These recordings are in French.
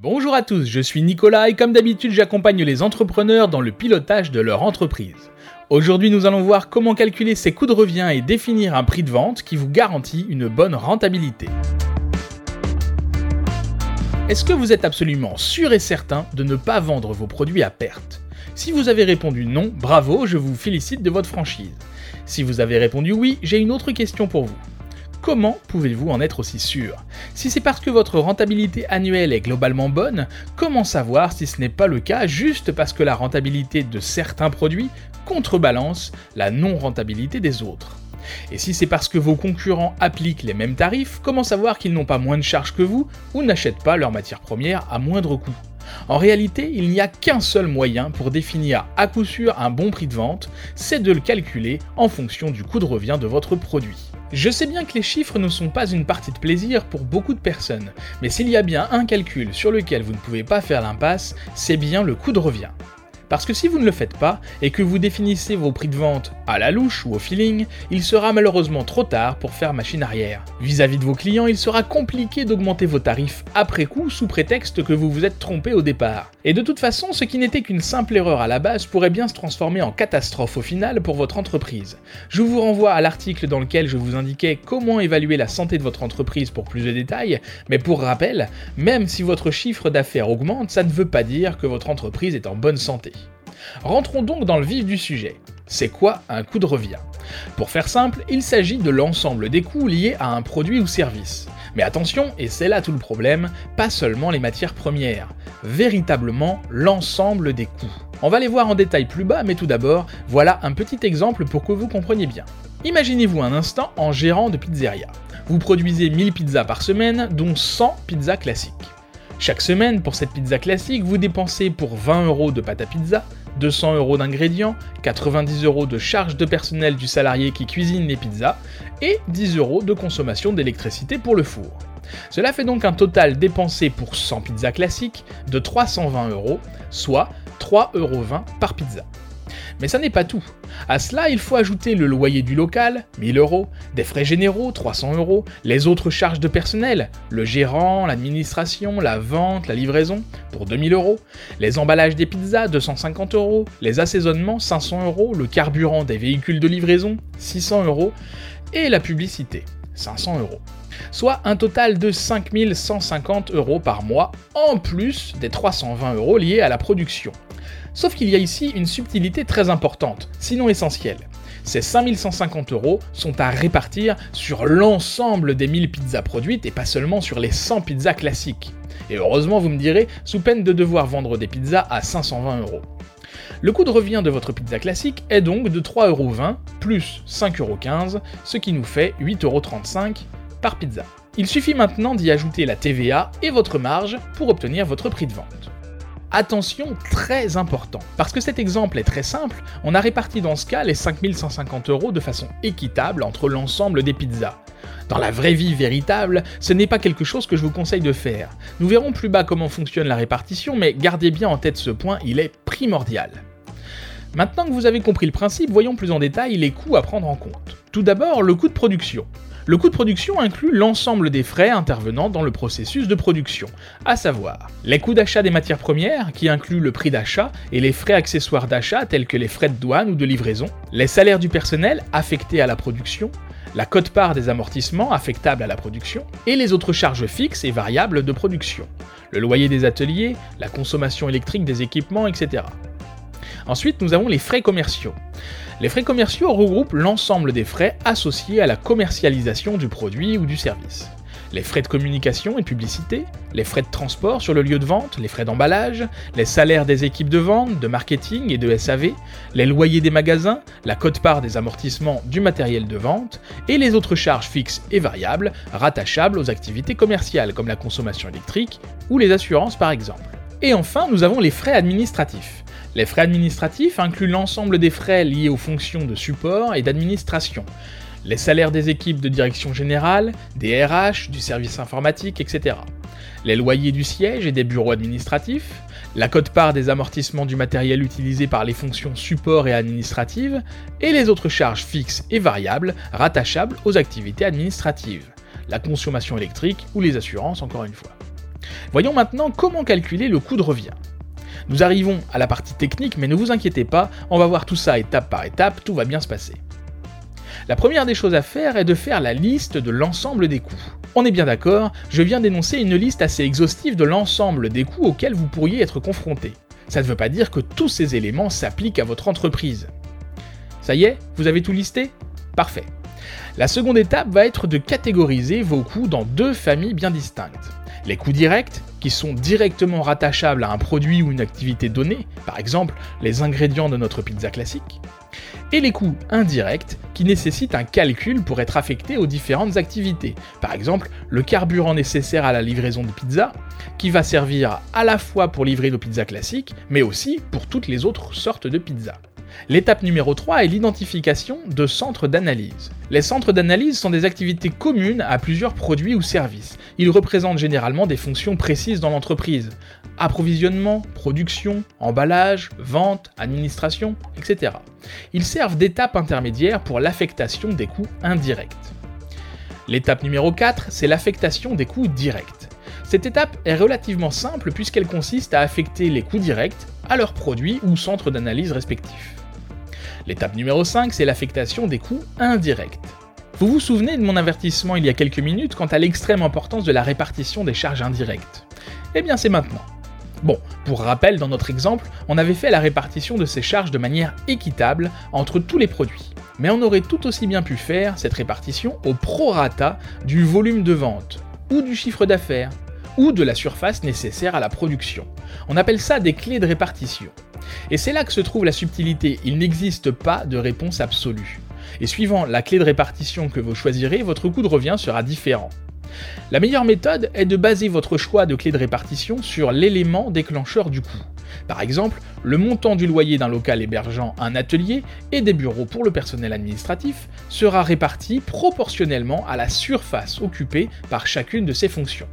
Bonjour à tous, je suis Nicolas et comme d'habitude j'accompagne les entrepreneurs dans le pilotage de leur entreprise. Aujourd'hui nous allons voir comment calculer ses coûts de revient et définir un prix de vente qui vous garantit une bonne rentabilité. Est-ce que vous êtes absolument sûr et certain de ne pas vendre vos produits à perte? Si vous avez répondu non, bravo, je vous félicite de votre franchise. Si vous avez répondu oui, j'ai une autre question pour vous. Comment pouvez-vous en être aussi sûr? Si c'est parce que votre rentabilité annuelle est globalement bonne, comment savoir si ce n'est pas le cas juste parce que la rentabilité de certains produits contrebalance la non-rentabilité des autres? Et si c'est parce que vos concurrents appliquent les mêmes tarifs, comment savoir qu'ils n'ont pas moins de charges que vous ou n'achètent pas leurs matières premières à moindre coût? En réalité, il n'y a qu'un seul moyen pour définir à coup sûr un bon prix de vente, c'est de le calculer en fonction du coût de revient de votre produit. Je sais bien que les chiffres ne sont pas une partie de plaisir pour beaucoup de personnes, mais s'il y a bien un calcul sur lequel vous ne pouvez pas faire l'impasse, c'est bien le coût de revient. Parce que si vous ne le faites pas, et que vous définissez vos prix de vente à la louche ou au feeling, il sera malheureusement trop tard pour faire machine arrière. Vis-à-vis de vos clients, il sera compliqué d'augmenter vos tarifs après coup sous prétexte que vous vous êtes trompé au départ. Et de toute façon, ce qui n'était qu'une simple erreur à la base pourrait bien se transformer en catastrophe au final pour votre entreprise. Je vous renvoie à l'article dans lequel je vous indiquais comment évaluer la santé de votre entreprise pour plus de détails, mais pour rappel, même si votre chiffre d'affaires augmente, ça ne veut pas dire que votre entreprise est en bonne santé. Rentrons donc dans le vif du sujet. C'est quoi un coût de revient? Pour faire simple, il s'agit de l'ensemble des coûts liés à un produit ou service. Mais attention, et c'est là tout le problème, pas seulement les matières premières, véritablement l'ensemble des coûts. On va les voir en détail plus bas, mais tout d'abord, voilà un petit exemple pour que vous compreniez bien. Imaginez-vous un instant en gérant de pizzeria. Vous produisez 1000 pizzas par semaine, dont 100 pizzas classiques. Chaque semaine, pour cette pizza classique, vous dépensez pour 20 euros de pâte à pizza, 200 euros d'ingrédients, 90 euros de charges de personnel du salarié qui cuisine les pizzas et 10 euros de consommation d'électricité pour le four. Cela fait donc un total dépensé pour 100 pizzas classiques de 320 euros, soit 3,20 euros par pizza. Mais ça n'est pas tout. À cela, il faut ajouter le loyer du local, 1000 euros, des frais généraux, 300 euros, les autres charges de personnel, le gérant, l'administration, la vente, la livraison, pour 2000 euros, les emballages des pizzas, 250 euros, les assaisonnements, 500 euros, le carburant des véhicules de livraison, 600 euros, et la publicité, 500 euros. Soit un total de 5150 euros par mois, en plus des 320 euros liés à la production. Sauf qu'il y a ici une subtilité très importante, sinon essentielle. Ces 5150 euros sont à répartir sur l'ensemble des 1000 pizzas produites et pas seulement sur les 100 pizzas classiques. Et heureusement, vous me direz, sous peine de devoir vendre des pizzas à 520 euros. Le coût de revient de votre pizza classique est donc de 3,20€ plus 5,15€, ce qui nous fait 8,35€ par pizza. Il suffit maintenant d'y ajouter la TVA et votre marge pour obtenir votre prix de vente. Attention très important, parce que cet exemple est très simple, on a réparti dans ce cas les 5150 euros de façon équitable entre l'ensemble des pizzas. Dans la vraie vie véritable, ce n'est pas quelque chose que je vous conseille de faire. Nous verrons plus bas comment fonctionne la répartition, mais gardez bien en tête ce point, il est primordial. Maintenant que vous avez compris le principe, voyons plus en détail les coûts à prendre en compte. Tout d'abord, le coût de production. Le coût de production inclut l'ensemble des frais intervenant dans le processus de production, à savoir les coûts d'achat des matières premières, qui incluent le prix d'achat et les frais accessoires d'achat tels que les frais de douane ou de livraison, les salaires du personnel affectés à la production, la cote-part des amortissements affectables à la production, et les autres charges fixes et variables de production, le loyer des ateliers, la consommation électrique des équipements, etc. Ensuite, nous avons les frais commerciaux. Les frais commerciaux regroupent l'ensemble des frais associés à la commercialisation du produit ou du service. Les frais de communication et publicité, les frais de transport sur le lieu de vente, les frais d'emballage, les salaires des équipes de vente, de marketing et de SAV, les loyers des magasins, la cote-part des amortissements du matériel de vente, et les autres charges fixes et variables rattachables aux activités commerciales comme la consommation électrique ou les assurances par exemple. Et enfin, nous avons les frais administratifs. Les frais administratifs incluent l'ensemble des frais liés aux fonctions de support et d'administration, les salaires des équipes de direction générale, des RH, du service informatique, etc. Les loyers du siège et des bureaux administratifs, la cote-part des amortissements du matériel utilisé par les fonctions support et administratives, et les autres charges fixes et variables rattachables aux activités administratives, la consommation électrique ou les assurances encore une fois. Voyons maintenant comment calculer le coût de revient. Nous arrivons à la partie technique, mais ne vous inquiétez pas, on va voir tout ça étape par étape, tout va bien se passer. La première des choses à faire est de faire la liste de l'ensemble des coûts. On est bien d'accord, je viens d'énoncer une liste assez exhaustive de l'ensemble des coûts auxquels vous pourriez être confronté. Ça ne veut pas dire que tous ces éléments s'appliquent à votre entreprise. Ça y est, vous avez tout listé? Parfait. La seconde étape va être de catégoriser vos coûts dans deux familles bien distinctes. Les coûts directs, qui sont directement rattachables à un produit ou une activité donnée, par exemple les ingrédients de notre pizza classique, et les coûts indirects, qui nécessitent un calcul pour être affectés aux différentes activités, par exemple le carburant nécessaire à la livraison de pizza, qui va servir à la fois pour livrer nos pizzas classiques, mais aussi pour toutes les autres sortes de pizzas. L'étape numéro 3 est l'identification de centres d'analyse. Les centres d'analyse sont des activités communes à plusieurs produits ou services. Ils représentent généralement des fonctions précises dans l'entreprise. Approvisionnement, production, emballage, vente, administration, etc. Ils servent d'étape intermédiaire pour l'affectation des coûts indirects. L'étape numéro 4, c'est l'affectation des coûts directs. Cette étape est relativement simple puisqu'elle consiste à affecter les coûts directs à leurs produits ou centres d'analyse respectifs. L'étape numéro 5, c'est l'affectation des coûts indirects. Vous vous souvenez de mon avertissement il y a quelques minutes quant à l'extrême importance de la répartition des charges indirectes? Eh bien c'est maintenant. Bon, pour rappel, dans notre exemple, on avait fait la répartition de ces charges de manière équitable entre tous les produits. Mais on aurait tout aussi bien pu faire cette répartition au prorata du volume de vente, ou du chiffre d'affaires, ou de la surface nécessaire à la production. On appelle ça des clés de répartition. Et c'est là que se trouve la subtilité, il n'existe pas de réponse absolue. Et suivant la clé de répartition que vous choisirez, votre coût de revient sera différent. La meilleure méthode est de baser votre choix de clé de répartition sur l'élément déclencheur du coût. Par exemple, le montant du loyer d'un local hébergeant un atelier et des bureaux pour le personnel administratif sera réparti proportionnellement à la surface occupée par chacune de ces fonctions.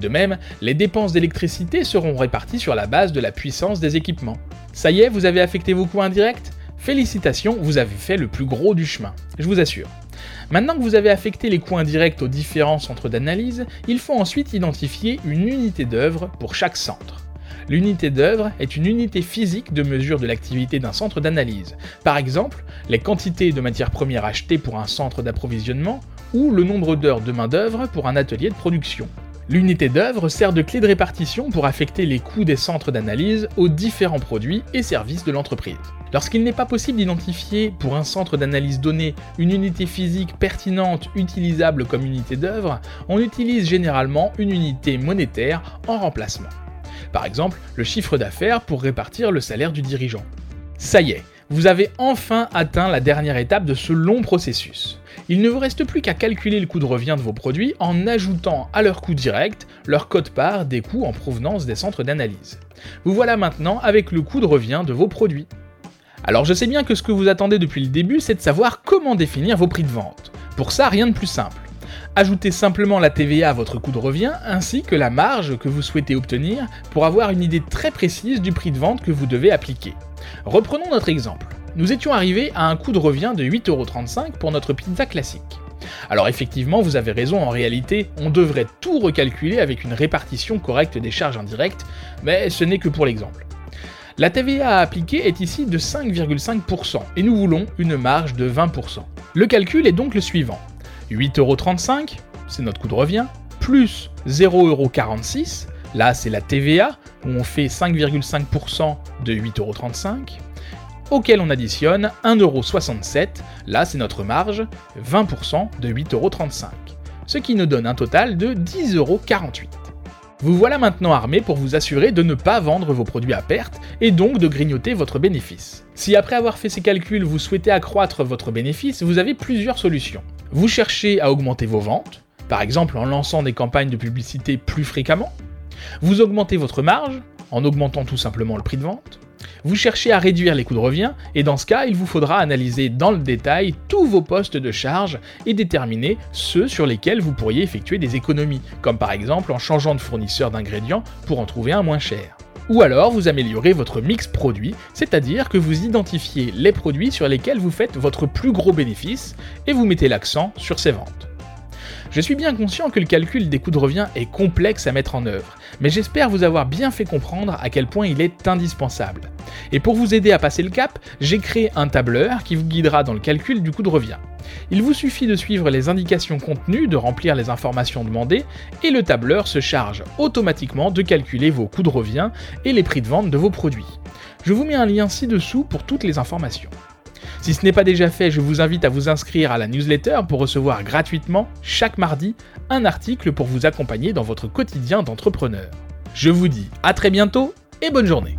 De même, les dépenses d'électricité seront réparties sur la base de la puissance des équipements. Ça y est, vous avez affecté vos coûts indirects? Félicitations, vous avez fait le plus gros du chemin, je vous assure. Maintenant que vous avez affecté les coûts indirects aux différents centres d'analyse, il faut ensuite identifier une unité d'œuvre pour chaque centre. L'unité d'œuvre est une unité physique de mesure de l'activité d'un centre d'analyse. Par exemple, les quantités de matières premières achetées pour un centre d'approvisionnement ou le nombre d'heures de main-d'œuvre pour un atelier de production. L'unité d'œuvre sert de clé de répartition pour affecter les coûts des centres d'analyse aux différents produits et services de l'entreprise. Lorsqu'il n'est pas possible d'identifier pour un centre d'analyse donné une unité physique pertinente utilisable comme unité d'œuvre, on utilise généralement une unité monétaire en remplacement. Par exemple, le chiffre d'affaires pour répartir le salaire du dirigeant. Ça y est, vous avez enfin atteint la dernière étape de ce long processus. Il ne vous reste plus qu'à calculer le coût de revient de vos produits en ajoutant à leur coût direct leur code-part des coûts en provenance des centres d'analyse. Vous voilà maintenant avec le coût de revient de vos produits. Alors je sais bien que ce que vous attendez depuis le début, c'est de savoir comment définir vos prix de vente. Pour ça, rien de plus simple. Ajoutez simplement la TVA à votre coût de revient ainsi que la marge que vous souhaitez obtenir pour avoir une idée très précise du prix de vente que vous devez appliquer. Reprenons notre exemple nous étions arrivés à un coût de revient de 8,35€ pour notre pizza classique. Alors effectivement, vous avez raison, en réalité, on devrait tout recalculer avec une répartition correcte des charges indirectes, mais ce n'est que pour l'exemple. La TVA à appliquer est ici de 5,5% et nous voulons une marge de 20%. Le calcul est donc le suivant. 8,35€, c'est notre coût de revient, plus 0,46€, là c'est la TVA, où on fait 5,5% de 8,35€, auquel on additionne 1,67€, là c'est notre marge, 20% de 8,35€, ce qui nous donne un total de 10,48€. Vous voilà maintenant armé pour vous assurer de ne pas vendre vos produits à perte et donc de grignoter votre bénéfice. Si après avoir fait ces calculs vous souhaitez accroître votre bénéfice, vous avez plusieurs solutions. Vous cherchez à augmenter vos ventes, par exemple en lançant des campagnes de publicité plus fréquemment. Vous augmentez votre marge en augmentant tout simplement le prix de vente. Vous cherchez à réduire les coûts de revient, et dans ce cas, il vous faudra analyser dans le détail tous vos postes de charge et déterminer ceux sur lesquels vous pourriez effectuer des économies, comme par exemple en changeant de fournisseur d'ingrédients pour en trouver un moins cher. Ou alors vous améliorez votre mix produit, c'est-à-dire que vous identifiez les produits sur lesquels vous faites votre plus gros bénéfice et vous mettez l'accent sur ces ventes. Je suis bien conscient que le calcul des coûts de revient est complexe à mettre en œuvre, mais j'espère vous avoir bien fait comprendre à quel point il est indispensable. Et pour vous aider à passer le cap, j'ai créé un tableur qui vous guidera dans le calcul du coût de revient. Il vous suffit de suivre les indications contenues, de remplir les informations demandées, et le tableur se charge automatiquement de calculer vos coûts de revient et les prix de vente de vos produits. Je vous mets un lien ci-dessous pour toutes les informations. Si ce n'est pas déjà fait, je vous invite à vous inscrire à la newsletter pour recevoir gratuitement, chaque mardi, un article pour vous accompagner dans votre quotidien d'entrepreneur. Je vous dis à très bientôt et bonne journée